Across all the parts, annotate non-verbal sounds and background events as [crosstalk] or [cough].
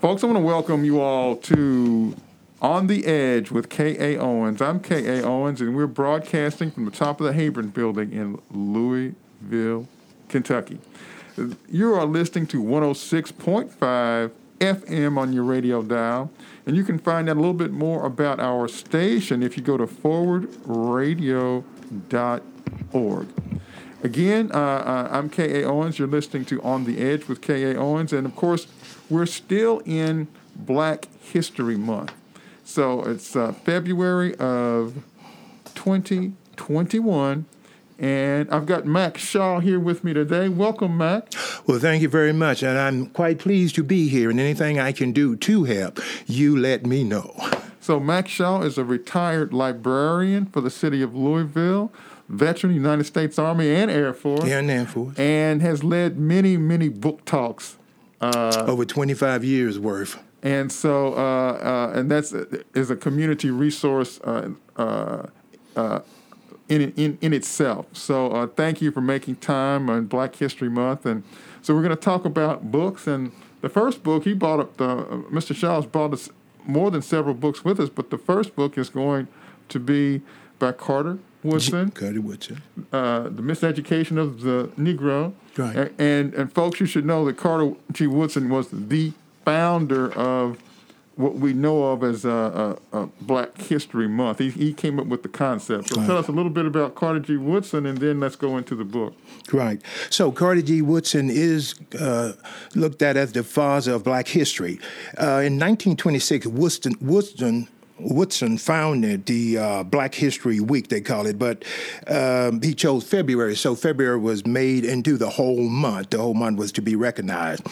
Folks, I want to welcome you all to On the Edge with K.A. Owens. I'm K.A. Owens, and we're broadcasting from the top of the Heyburn building in Louisville, Kentucky. You are listening to 106.5 FM on your radio dial, and you can find out a little bit more about our station if you go to forwardradio.org. Again, uh, uh, I'm K.A. Owens. You're listening to On the Edge with K.A. Owens, and of course, we're still in Black History Month. So it's uh, February of 2021. And I've got Mack Shaw here with me today. Welcome, Mack. Well, thank you very much. And I'm quite pleased to be here. And anything I can do to help, you let me know. So, Mack Shaw is a retired librarian for the city of Louisville, veteran United States Army and Air Force. And Air Force. And has led many, many book talks uh, Over 25 years worth. And so, uh, uh, and that's is a community resource uh, uh, uh, in, in in itself. So, thank you for making time on Black History Month. And so, we're going to talk about books. And the first book he brought up, Mr. Shaw's brought us more than several books with us, but the first book is going to be by Carter Woodson. Carter Woodson. Uh, the Miseducation of the Negro. Right. And, and folks, you should know that Carter G. Woodson was the founder of what we know of as a, a, a Black History Month. He, he came up with the concept. So right. tell us a little bit about Carter G. Woodson, and then let's go into the book. Right. So Carter G. Woodson is uh, looked at as the father of Black history. Uh, in 1926, Woodson, Woodson Woodson founded the uh, Black History Week, they call it, but um, he chose February, so February was made into the whole month. The whole month was to be recognized.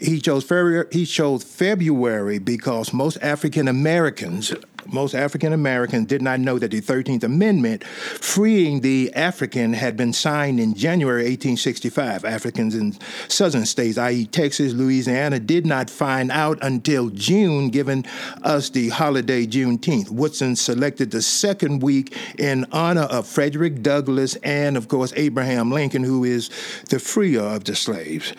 He chose February. He chose February because most African Americans most African Americans did not know that the 13th Amendment freeing the African had been signed in January 1865. Africans in southern states, i.e., Texas, Louisiana, did not find out until June, giving us the holiday Juneteenth. Woodson selected the second week in honor of Frederick Douglass and, of course, Abraham Lincoln, who is the freer of the slaves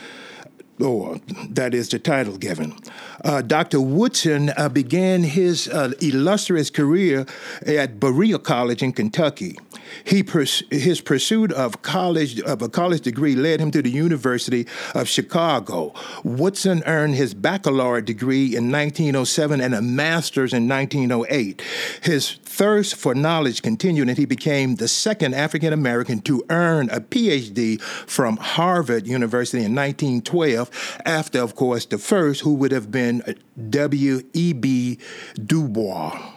or that is the title given. Uh, Dr. Woodson uh, began his uh, illustrious career at Berea College in Kentucky. He pers- his pursuit of college of a college degree led him to the University of Chicago. Woodson earned his baccalaureate degree in 1907 and a master's in 1908. His thirst for knowledge continued, and he became the second African American to earn a PhD from Harvard University in 1912. After, of course, the first, who would have been W.E.B. Du Bois.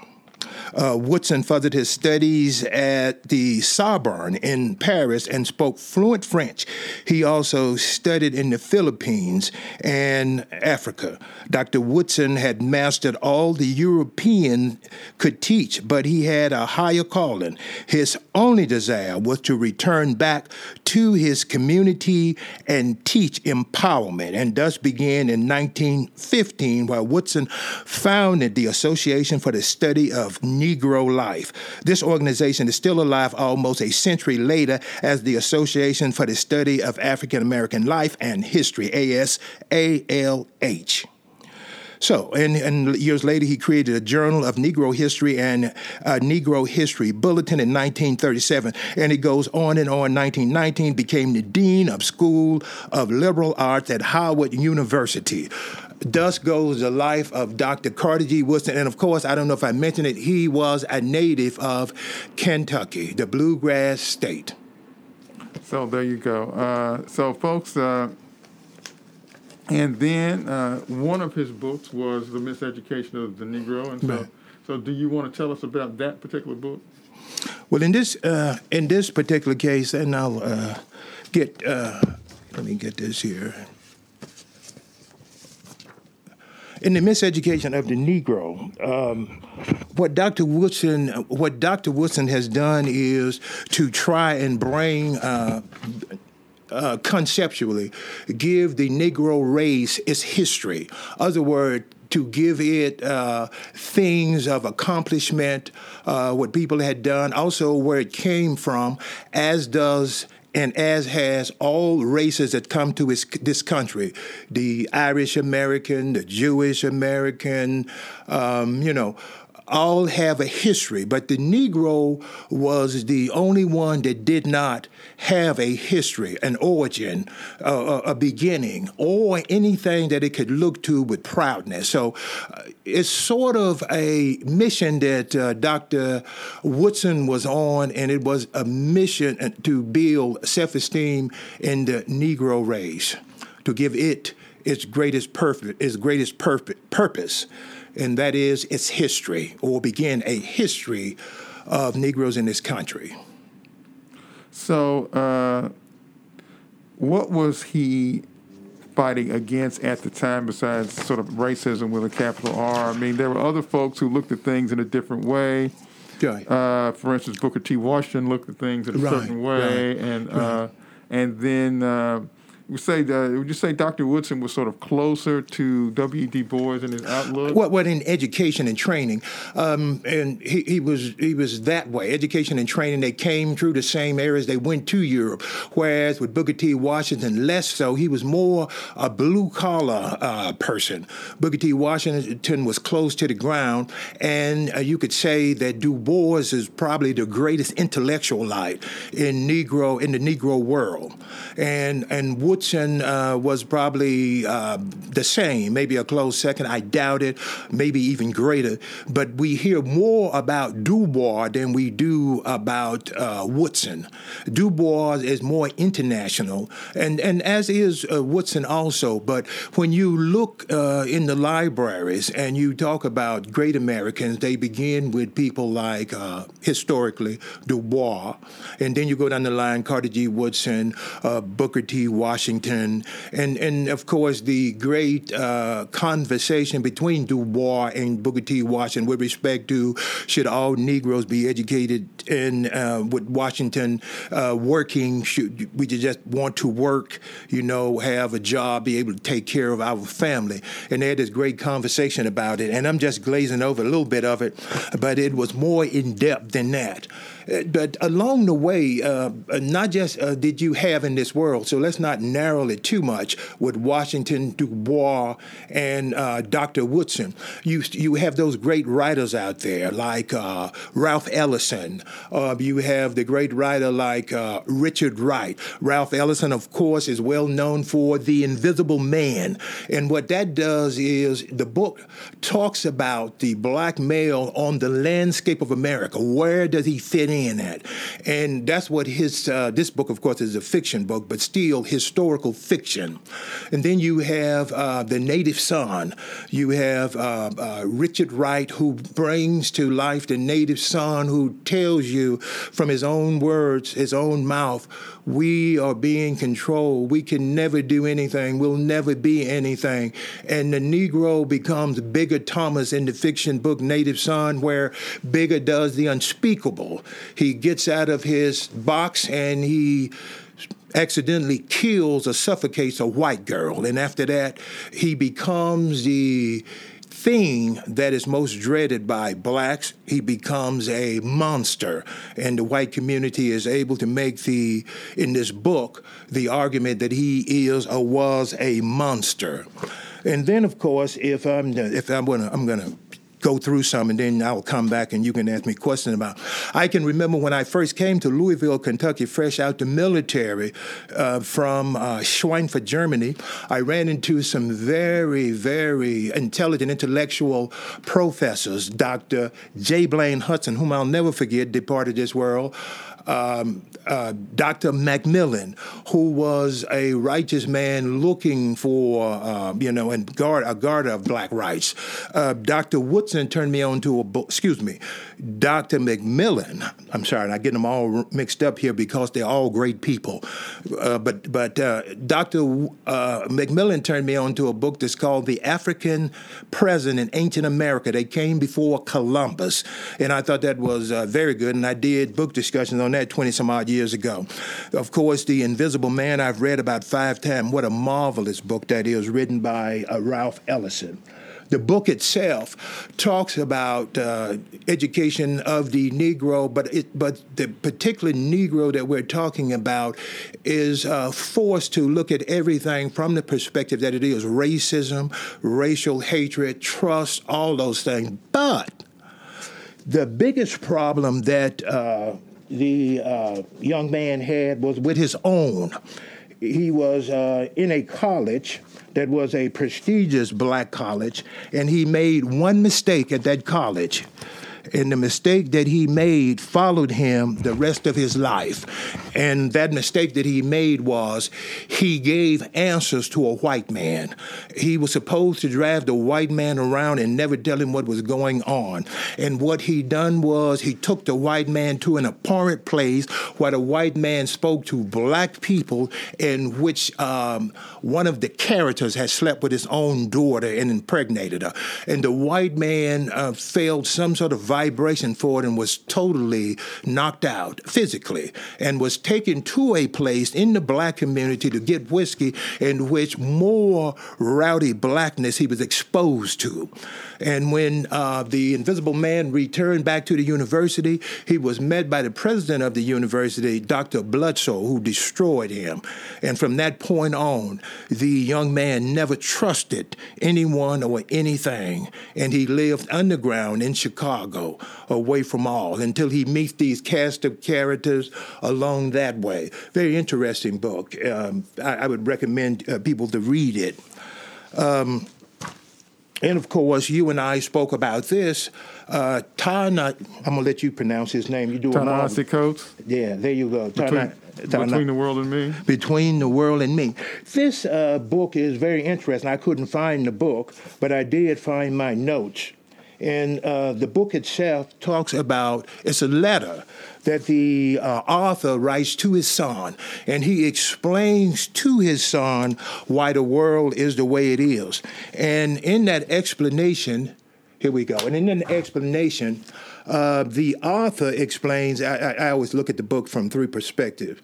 Uh, Woodson furthered his studies at the Sorbonne in Paris and spoke fluent French. He also studied in the Philippines and Africa. Dr. Woodson had mastered all the European could teach, but he had a higher calling. His only desire was to return back to his community and teach empowerment, and thus began in 1915, while Woodson founded the Association for the Study of Negro Life. This organization is still alive almost a century later as the Association for the Study of African American Life and History, ASALH. So, and, and, years later, he created a Journal of Negro History and a Negro History Bulletin in 1937. And it goes on and on. 1919 became the Dean of School of Liberal Arts at Howard University. Thus goes the life of Dr. Carter G. Woodson. And of course, I don't know if I mentioned it, he was a native of Kentucky, the bluegrass state. So there you go. Uh, so, folks, uh, and then uh, one of his books was The Miseducation of the Negro. And so, right. so do you want to tell us about that particular book? Well, in this uh, in this particular case, and I'll uh, get uh, let me get this here in the miseducation of the Negro, um, what Dr. Woodson, what Dr. Woodson has done is to try and bring. Uh, uh, conceptually, give the Negro race its history. Other word, to give it uh, things of accomplishment, uh, what people had done, also where it came from, as does and as has all races that come to his, this country. The Irish American, the Jewish American, um, you know, all have a history, but the Negro was the only one that did not have a history, an origin, uh, a beginning, or anything that it could look to with proudness. So uh, it's sort of a mission that uh, Dr. Woodson was on, and it was a mission uh, to build self esteem in the Negro race, to give it its greatest purpose, its greatest purpose and that is its history, or begin a history of Negroes in this country. So, uh, what was he fighting against at the time besides sort of racism with a capital R? I mean, there were other folks who looked at things in a different way. Right. Uh, for instance, Booker T. Washington looked at things in a right, certain way, right, and. Uh, and then uh, would say that, would you say Dr. Woodson was sort of closer to W.D. Bois in his outlook? What, what in education and training, um, and he, he was he was that way. Education and training, they came through the same areas. They went to Europe, whereas with Booker T. Washington, less so. He was more a blue collar uh, person. Booker T. Washington was close to the ground, and uh, you could say that Du Bois is probably the greatest intellectual light in Negro in the Negro world, and and Woodson Uh, was probably uh, the same, maybe a close second. I doubt it, maybe even greater. But we hear more about Du Bois than we do about uh, Woodson. Du Bois is more international, and, and as is uh, Woodson also. But when you look uh, in the libraries and you talk about great Americans, they begin with people like uh, historically Du Bois, and then you go down the line Carter G. Woodson, Booker T. Washington. Washington, and, and of course the great uh, conversation between Du Bois and Booker T. Washington with respect to should all Negroes be educated in uh, with Washington uh, working? Should we just want to work, you know, have a job, be able to take care of our family? And they had this great conversation about it, and I'm just glazing over a little bit of it, but it was more in depth than that. Uh, but along the way, uh, not just uh, did you have in this world, so let's not narrow it too much with Washington, Du Bois, and uh, Dr. Woodson. You, you have those great writers out there like uh, Ralph Ellison. Uh, you have the great writer like Richard Wright. Ralph Ellison, of course, is well known for The Invisible Man. And what that does is the book talks about the black male on the landscape of America. Where does he fit in? that. And that's what his, uh, this book, of course, is a fiction book, but still historical fiction. And then you have uh, The Native Son. You have uh, uh, Richard Wright, who brings to life the native son, who tells you from his own words, his own mouth, we are being controlled. We can never do anything. We'll never be anything. And the Negro becomes Bigger Thomas in the fiction book Native Son, where Bigger does the unspeakable. He gets out of his box and he accidentally kills or suffocates a white girl. And after that, he becomes the thing that is most dreaded by blacks, he becomes a monster. And the white community is able to make the, in this book, the argument that he is or was a monster. And then, of course, if I'm if I'm gonna I'm gonna go through some, and then I'll come back and you can ask me questions about. I can remember when I first came to Louisville, Kentucky, fresh out the military uh, from uh, Schweinfurt, Germany. I ran into some very, very intelligent, intellectual professors. Dr. J. Blaine Hudson, whom I'll never forget, departed this world um, uh, Dr. Macmillan, who was a righteous man looking for, uh, you know, and guard a guard of black rights. Uh, Dr. Woodson turned me on to a book. Excuse me, Dr. McMillan. I'm sorry, I get them all mixed up here because they're all great people. Uh, but but uh, Dr. Uh, Macmillan turned me on to a book that's called "The African Presence in Ancient America." They came before Columbus, and I thought that was very good. And I did book discussions on on that 20 some odd years ago. Of course, The Invisible Man, I've read about five times. What a marvelous book that is, written by uh, Ralph Ellison. The book itself talks about uh, education of the Negro, but it, but the particular Negro that we're talking about is uh, forced to look at everything from the perspective that it is racism, racial hatred, trust, all those things. But the biggest problem that uh, the uh, young man had was with his own. He was uh, in a college that was a prestigious black college, and he made one mistake at that college. And the mistake that he made followed him the rest of his life. And that mistake that he made was he gave answers to a white man. He was supposed to drive the white man around and never tell him what was going on. And what he done was he took the white man to an apparent place where the white man spoke to black people, in which um, one of the characters had slept with his own daughter and impregnated her. And the white man uh, failed some sort of vibration for it and was totally knocked out physically and was taken to a place in the black community to get whiskey in which more rowdy blackness he was exposed to. And when uh, the Invisible Man returned back to the university, he was met by the president of the university, Dr. Bledsoe, who destroyed him. And from that point on, the young man never trusted anyone or anything. And he lived underground in Chicago, away from all, until he meets these cast of characters along that way. Very interesting book. Um, I, I, would recommend uh, people to read it. Um, and of course, you and I spoke about this. Uh, Tana, I'm gonna let you pronounce his name. You do Ta-Nehisi Coates. Yeah, there you go. Between, between the world and me. Between the world and me. This uh, book is very interesting. I couldn't find the book, but I did find my notes. And uh, the book itself talks about it's a letter that the uh, author writes to his son, and he explains to his son why the world is the way it is. And in that explanation, here we go. And in the explanation, uh, the author explains. I, I, I, always look at the book from three perspectives.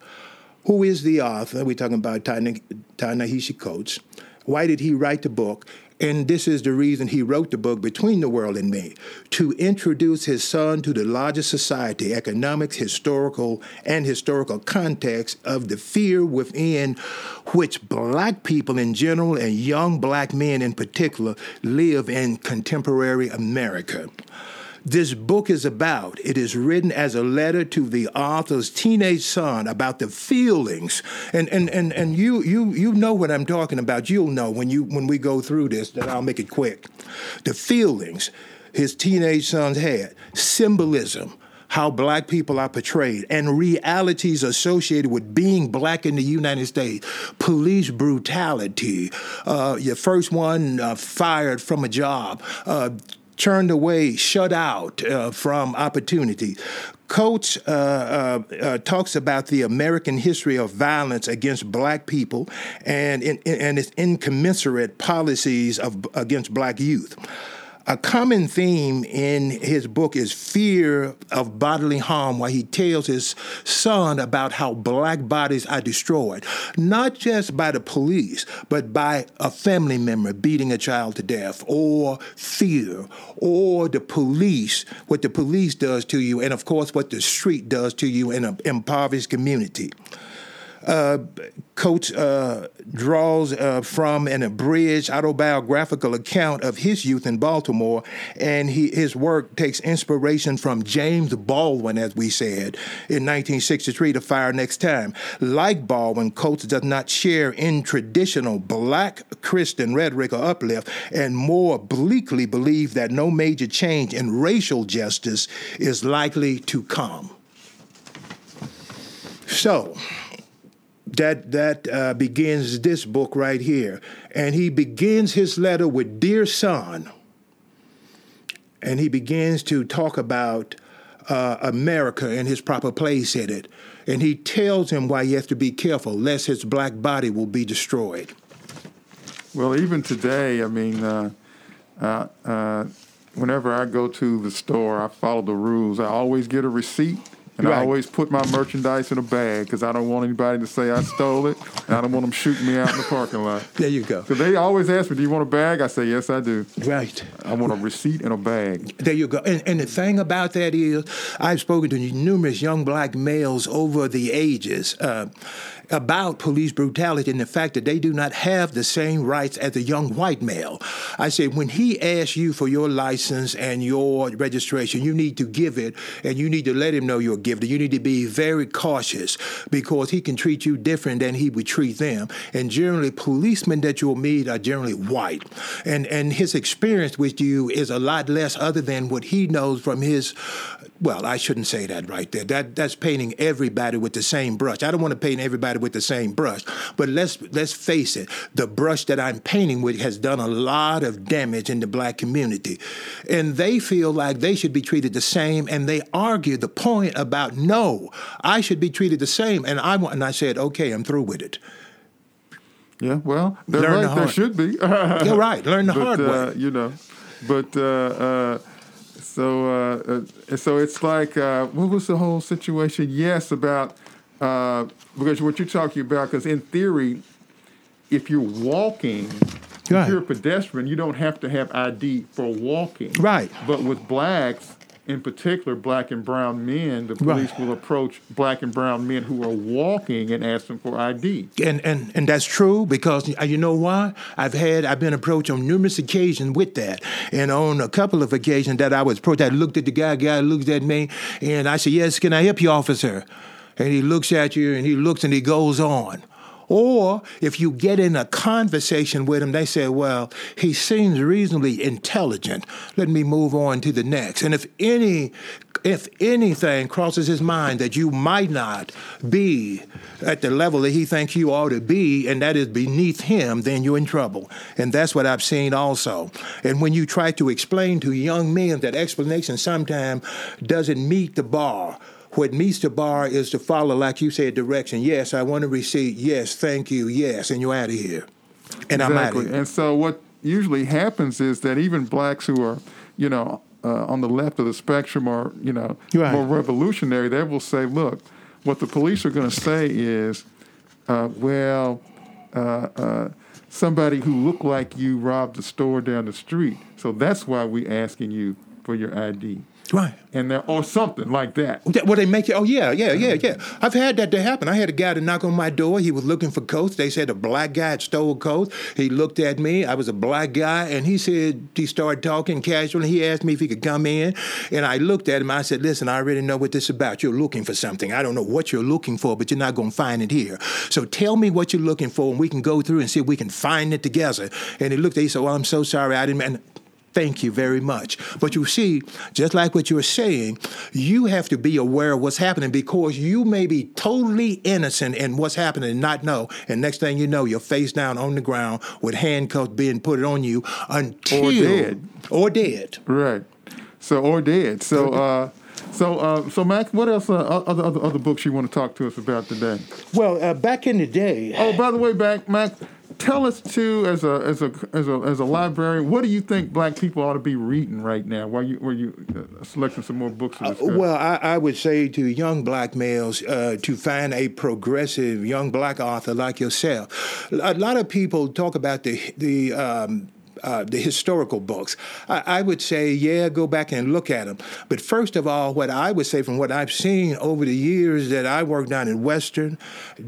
Who is the author? We're talking about Ta-Nehisi Coates. Why did he write the book? And this is the reason he wrote the book Between the World and Me to introduce his son to the larger society, economics, historical, and historical context of the fear within which black people in general and young black men in particular live in contemporary America this book is about. It is written as a letter to the author's teenage son about the feelings. And and and, and you you you know what I'm talking about. You'll know when you when we go through this that I'll make it quick. The feelings his teenage sons had, symbolism, how black people are portrayed and realities associated with being black in the United States. Police brutality, uh, your first one uh, fired from a job, uh, turned away, shut out uh, from opportunity. Coates uh, uh, uh, talks about the American history of violence against black people and, in, and its incommensurate policies of, against black youth. A common theme in his book is fear of bodily harm, while he tells his son about how black bodies are destroyed, not just by the police, but by a family member beating a child to death, or fear, or the police, what the police does to you, and of course, what the street does to you in an impoverished community. Uh, Coates uh, draws uh, from an abridged autobiographical account of his youth in Baltimore, and he, his work takes inspiration from James Baldwin, as we said, in 1963, to Fire Next Time. Like Baldwin, Coates does not share in traditional black Christian rhetoric or uplift, and more bleakly believe that no major change in racial justice is likely to come. So, that that uh, begins this book right here, and he begins his letter with "Dear son," and he begins to talk about uh, America and his proper place in it, and he tells him why he has to be careful lest his black body will be destroyed. Well, even today, I mean, uh, uh, uh whenever I go to the store, I follow the rules. I always get a receipt And I always put my merchandise in a bag because I don't want anybody to say I stole it. And I don't want them shooting me out in the parking lot. There you go. So they always ask me, "Do you want a bag?" I say, "Yes, I do. Right. I want a receipt and a bag." There you go. And, and the thing about that is, I've spoken to numerous young black males over the ages uh, about police brutality and the fact that they do not have the same rights as a young white male. I say, when he asks you for your license and your registration, you need to give it and you need to let him know you're giving it. You need to be very cautious because he can treat you different than he would treat them. And generally, policemen that you'll meet are generally white. And, and his experience with you is a lot less other than what he knows from his well, I shouldn't say that right there. That that's painting everybody with the same brush. I don't want to paint everybody with the same brush, but let's let's face it. The brush that I'm painting with has done a lot of damage in the black community, and they feel like they should be treated the same, and they argue the point about no, I should be treated the same, and I want. And I said, okay, I'm through with it. Yeah, well, they're Learn the. There should be. [laughs] You're right. Learn the but, hard uh, way. You know, but uh, uh, so uh, uh, so it's like uh, what was the whole situation? Yes, about uh, because what you're talking about. Because in theory, if you're walking. Right. If you're a pedestrian, you don't have to have ID for walking. Right. But with blacks, in particular, black and brown men, the police Right. will approach black and brown men who are walking and ask them for ID. And, and and that's true because uh, you know why I've had I've been approached on numerous occasions with that, and on a couple of occasions that I was approached, I looked at the guy, guy looked at me, and I said, "Yes, can I help you, officer?" And he looks at you, and he looks, and he goes on. Or if you get in a conversation with him, they say, Well, he seems reasonably intelligent. Let me move on to the next. And if any if anything crosses his mind that you might not be at the level that he thinks you ought to be, and that is beneath him, then you're in trouble. And that's what I've seen also. And when you try to explain to young men that explanation sometimes doesn't meet the bar, what meets the bar is to follow, like you said, direction. Yes, I want to receive. Yes, thank you. Yes, and you're out of here. And I'm out of Exactly. here. And so what usually happens is that even blacks who are, you know, uh, on the left of the spectrum or, you know, Right. more revolutionary, they will say, look, what the police are going to say is, uh, well, uh, uh, somebody who looked like you robbed the store down the street. So that's why we're asking you for your ID. Right. And there, or something like that. Well, they make it. Oh yeah, yeah, yeah, yeah. I've had that to happen. I had a guy to knock on my door. He was looking for coats. They said a black guy had stole coats. He looked at me. I was a black guy, and he said he started talking casually. He asked me if he could come in, and I looked at him. I said, "Listen, I already know what this is about. You're looking for something. I don't know what you're looking for, but you're not going to find it here. So tell me what you're looking for, and we can go through and see if we can find it together." And he looked at. me. He said, "Well, I'm so sorry. I didn't." And Thank you very much. But you see, just like what you're saying, you have to be aware of what's happening because you may be totally innocent in what's happening and not know. And next thing you know, you're face down on the ground with handcuffs being put on you until dead. Or dead. Right. So or dead. So uh, so uh, so Max, what else? Uh, other, other other books you want to talk to us about today? Well, uh, back in the day, Oh, by the way, back Max, tell us too as a as a as a as a librarian, what do you think Black people ought to be reading right now? While you were you uh, selecting some more books discuss? Well, I, I would say to young black males uh, to find a progressive young black author like yourself. A lot of people talk about the the um, uh, the historical books. I, I would say, yeah, go back and look at them. But first of all, what I would say from what I've seen over the years that I worked down in Western,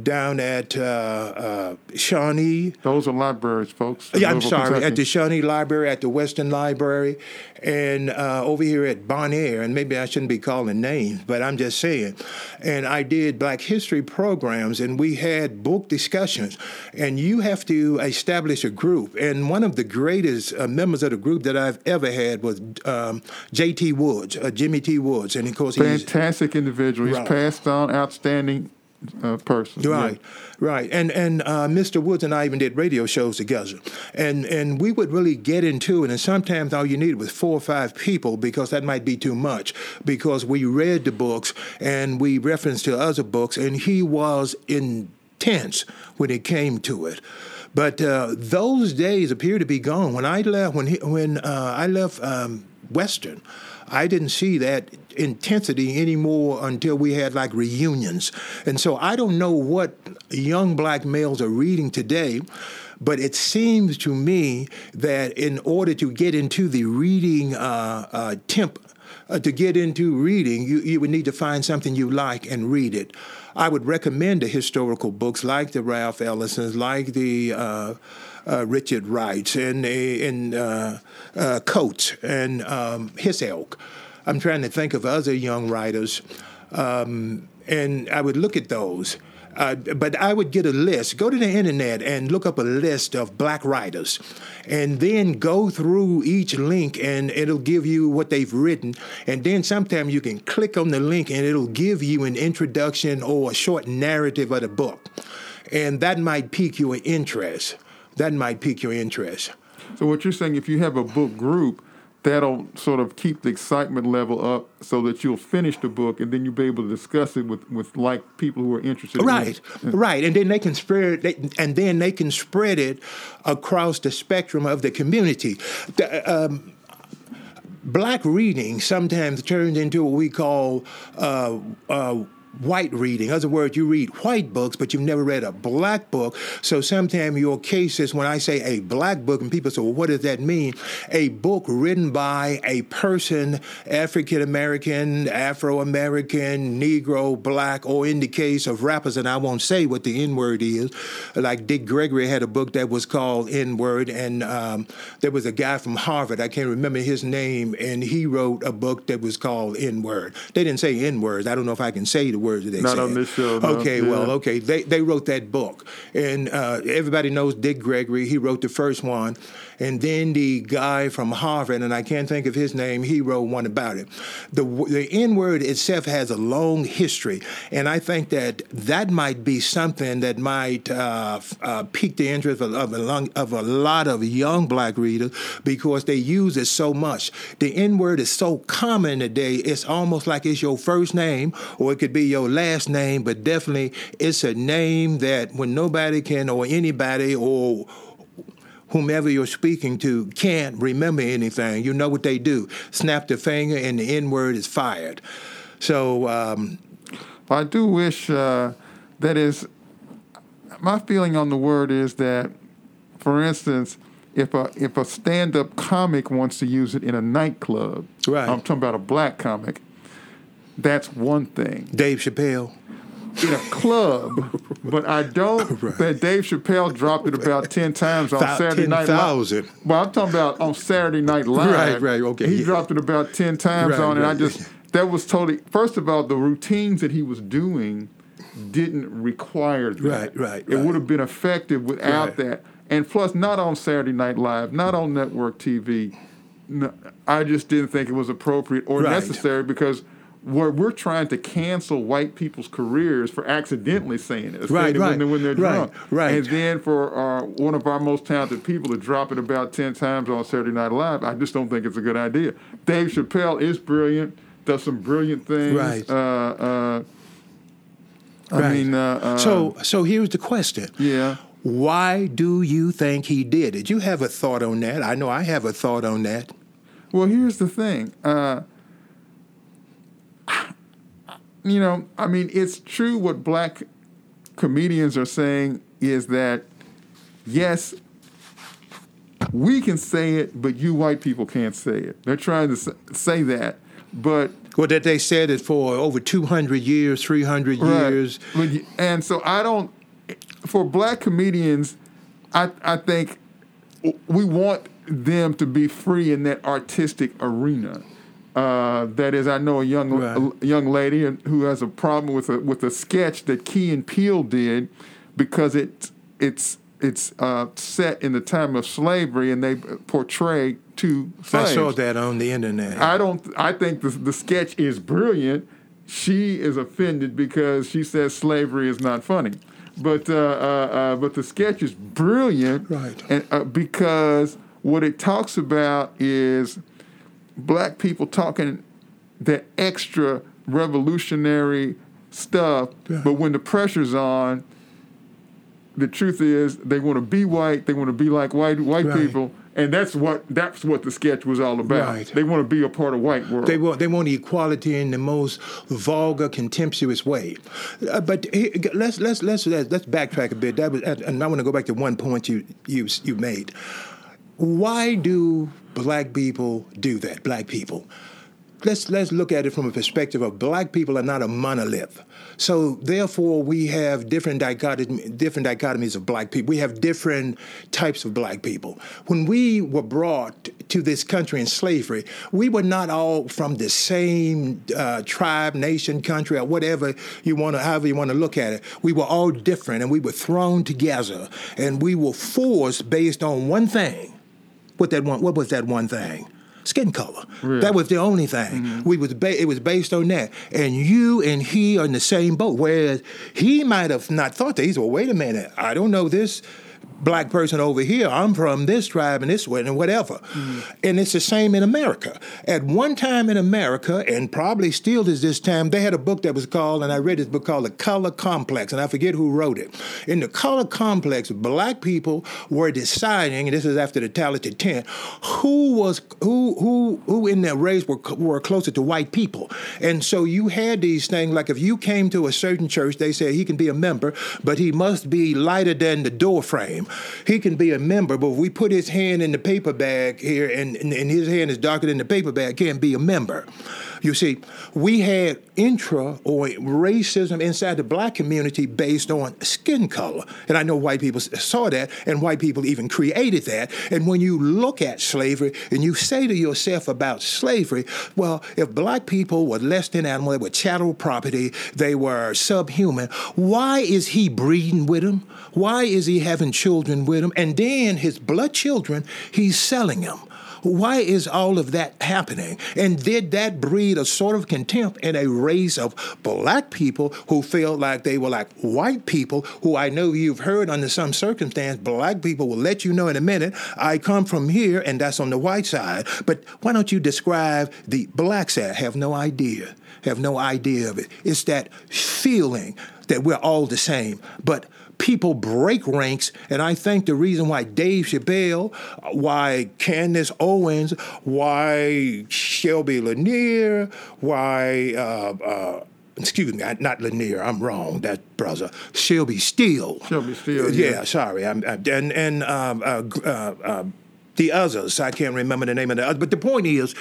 down at uh, uh, Shawnee, Those are libraries, folks. yeah, I'm sorry. Kentucky. At the Shawnee Library, at the Western Library, and uh, over here at Bon Air, and maybe I shouldn't be calling names, but I'm just saying. And I did Black History programs, and we had book discussions. And you have to establish a group. And one of the greatest uh, members of the group that I've ever had was um, J.T. Woods, uh, Jimmy T. Woods, and of course he's fantastic individual. He's Right. passed on, outstanding uh, person. Right, right, and and uh, Mr. Woods and I even did radio shows together, and and we would really get into it. And sometimes all you needed was four or five people because that might be too much because we read the books and we referenced to other books, and he was intense when it came to it. But uh, those days appear to be gone. When I left, when he, when uh, I left. Um, Western. I didn't see that intensity anymore until we had like reunions. And so I don't know what young black males are reading today. But it seems to me that in order to get into the reading uh, uh, temp, uh, to get into reading, you, you would need to find something you like and read it. I would recommend the historical books like the Ralph Ellisons, like the uh, uh, Richard Wrights, and, and uh, uh, Coates, and um, his ilk. I'm trying to think of other young writers, um, and I would look at those. Uh, but I would get a list. Go to the internet and look up a list of black writers, and then go through each link, and it'll give you what they've written. And then sometimes you can click on the link, and it'll give you an introduction or a short narrative of the book, and that might pique your interest. That might pique your interest. So what you're saying, if you have a book group, that'll sort of keep the excitement level up so that you'll finish the book and then you'll be able to discuss it with, with like people who are interested right. In right. And then they can spread it and then they can spread it across the spectrum of the community. The, um, black reading sometimes turns into what we call uh, uh, white reading. In other words, you read white books, but you've never read a black book. So sometimes your case is when I say a black book, and people say, well, what does that mean? A book written by a person, African American, Afro American, Negro, black, or in the case of rappers, and I won't say what the N word is, like Dick Gregory had a book that was called N word, and um, there was a guy from Harvard, I can't remember his name, and he wrote a book that was called N word. They didn't say N words. I don't know if I can say the words that they Not said. on this show. No. Okay, Yeah. well, okay. They they wrote that book, and uh, everybody knows Dick Gregory. He wrote the first one, and then the guy from Harvard, and I can't think of his name. He wrote one about it. The the N word itself has a long history, and I think that that might be something that might uh, uh, pique the interest of, of, a long, of a lot of young black readers because they use it so much. The N word is so common today. It's almost like it's your first name, or it could be your last name, but definitely it's a name that when nobody can, or anybody, or whomever you're speaking to can't remember anything, you know what they do. Snap the finger and the N word is fired. So, um, I do wish uh, that is my feeling on the word is that, for instance, if a if a stand up comic wants to use it in a nightclub, Right. I'm talking about a black comic. That's one thing Dave Chappelle. In a club, [laughs] but I don't. That Dave Chappelle dropped it about [laughs] ten times on Saturday Night Live. 10,000. Well, I'm talking about on Saturday Night [laughs] Live. Right, right, okay, He yeah. dropped it about ten times Right, on, it. I just that was totally. First of all, the routines that he was doing didn't require that. Right, right, It right. would have been effective without Right. that. And plus, not on Saturday Night Live, not on network TV. No, I just didn't think it was appropriate or Right. necessary because we're, we're trying to cancel white people's careers for accidentally saying it, saying Right, when, right, they, when they're right, drunk. right. And then for uh, one of our most talented people to drop it about 10 times on Saturday Night Live, I just don't think it's a good idea. Dave Chappelle is brilliant, does some brilliant things. Right. Uh, uh, I Right. mean, uh, uh, so, so here's the question. yeah. Why do you think he did it? You have a thought on that. I know I have a thought on that. Well, here's the thing. You know, I mean, it's true what black comedians are saying is that, yes, we can say it, but you white people can't say it. They're trying to say that, but Well, that they said it for over 200 years, 300 Right. years. And so I don't. For black comedians, I I think we want them to be free in that artistic arena. Uh, that is, I know a young Right. a young lady who has a problem with a with a sketch that Key and Peele did because it it's it's uh, set in the time of slavery and they portray two I saw that on the internet. I don't. I think the the sketch is brilliant. She is offended because she says slavery is not funny, but uh, uh, uh, but the sketch is brilliant, Right. And uh, because what it talks about is black people talking that extra revolutionary stuff, Yeah. but when the pressure's on, the truth is they want to be white, they want to be like white white Right. people, and that's what that's what the sketch was all about. Right. They want to be a part of white world. They want they want equality in the most vulgar, contemptuous way. Uh, but he- let's let's let's let's let's backtrack a bit. That was, and I want to go back to one point you you you made. Why do black people do that? Black people. Let's let's look at it from a perspective of black people are not a monolith. So therefore, we have different dichotomy, different dichotomies of black people. We have different types of black people. When we were brought to this country in slavery, we were not all from the same uh, tribe, nation, country, or whatever you want to, however you want to look at it. We were all different, and we were thrown together, and we were forced based on one thing. What that one? What was that one thing? Skin color. That was the only thing. Mm-hmm. We was ba- it was based on that. And you and he are in the same boat. Whereas he might have not thought that. He's well, wait a minute. I don't know this black person over here. I'm from this tribe and this way and whatever. Mm. And it's the same in America. At one time in America, and probably still is this time, they had a book that was called, and I read this book called The Color Complex, and I forget who wrote it. In the Color Complex, black people were deciding, and this is after the talented tenth, who was who who who in their race were were closer to white people. And so you had these things like if you came to a certain church, they said he can be a member, but he must be lighter than the door frame. He can be a member, but if we put his hand in the paper bag here and, and, and his hand is darker than the paper bag, can't be a member. You see, we had intra or racism inside the black community based on skin color. And I know white people saw that, and white people even created that. And when you look at slavery and you say to yourself about slavery, well, if black people were less than animal, they were chattel property, they were subhuman, why is he breeding with them? Why is he having children with them? And then his blood children, he's selling them. Why is all of that happening? And did that breed a sort of contempt in a race of black people who felt like they were like white people, who I know you've heard under some circumstance, black people will let you know in a minute, I come from here and that's on the white side. But why don't you describe the black side? Have no idea. Have no idea of it. It's that feeling that we're all the same. But people break ranks, and I think the reason why Dave Chappelle, why Candace Owens, why Shelby Lanier, why uh, uh, excuse me, not Lanier, I'm wrong. That brother Shelby Steele. Shelby Steele, Yeah, yeah. sorry. I'm, I, and and um, uh, uh, uh, the others, I can't remember the name of the others. But the point is,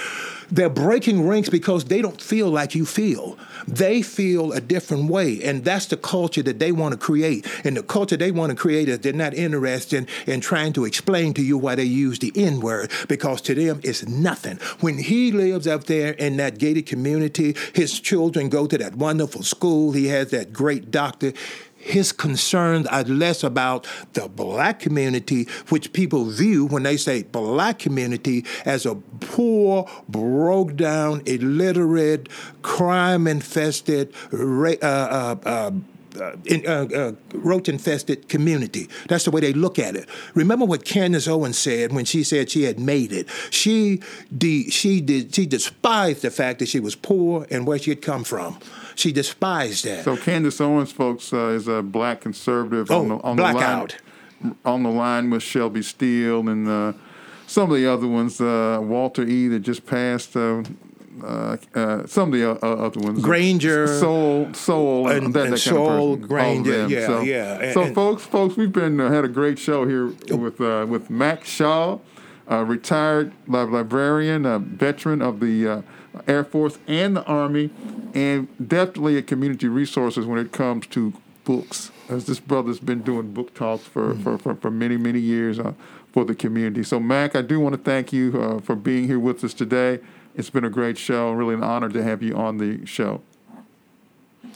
they're breaking ranks because they don't feel like you feel. They feel a different way, and that's the culture that they want to create. And the culture they want to create is they're not interested in, in trying to explain to you why they use the N word because to them it's nothing. When he lives up there in that gated community, his children go to that wonderful school. He has that great doctor his concerns are less about the black community, which people view when they say black community as a poor, broke down, illiterate, crime infested, uh, uh, uh, uh, in, uh, uh, roach infested community. That's the way they look at it. Remember what Candace Owens said when she said she had made it. She de- she did she despised the fact that she was poor and where she had come from. She despised that. So Candace Owens, folks, uh, is a black conservative Oh, on the on blackout. the line on the line with Shelby Steele and uh, some of the other ones. Uh, Walter E. that just passed. Uh, uh, uh, some of the uh, other ones, Granger. Sowell, Sowell, And- that, and that Sowell, kind of person. Granger, yeah, so, yeah, and- so, and- folks, folks, we've been uh, had a great show here with uh, with Mack Shaw, uh, retired librarian, a veteran of the uh, Air Force and the Army, and definitely a community resources when it comes to books. As this brother's been doing book talks for, for, for, for many, many years uh, for the community. So, Mack, I do want to thank you uh, for being here with us today. It's been a great show. Really an honor to have you on the show.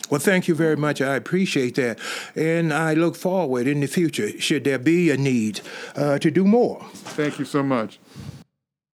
Well, thank you very much. I appreciate that. And I look forward in the future, should there be a need, uh, to do more. Thank you so much.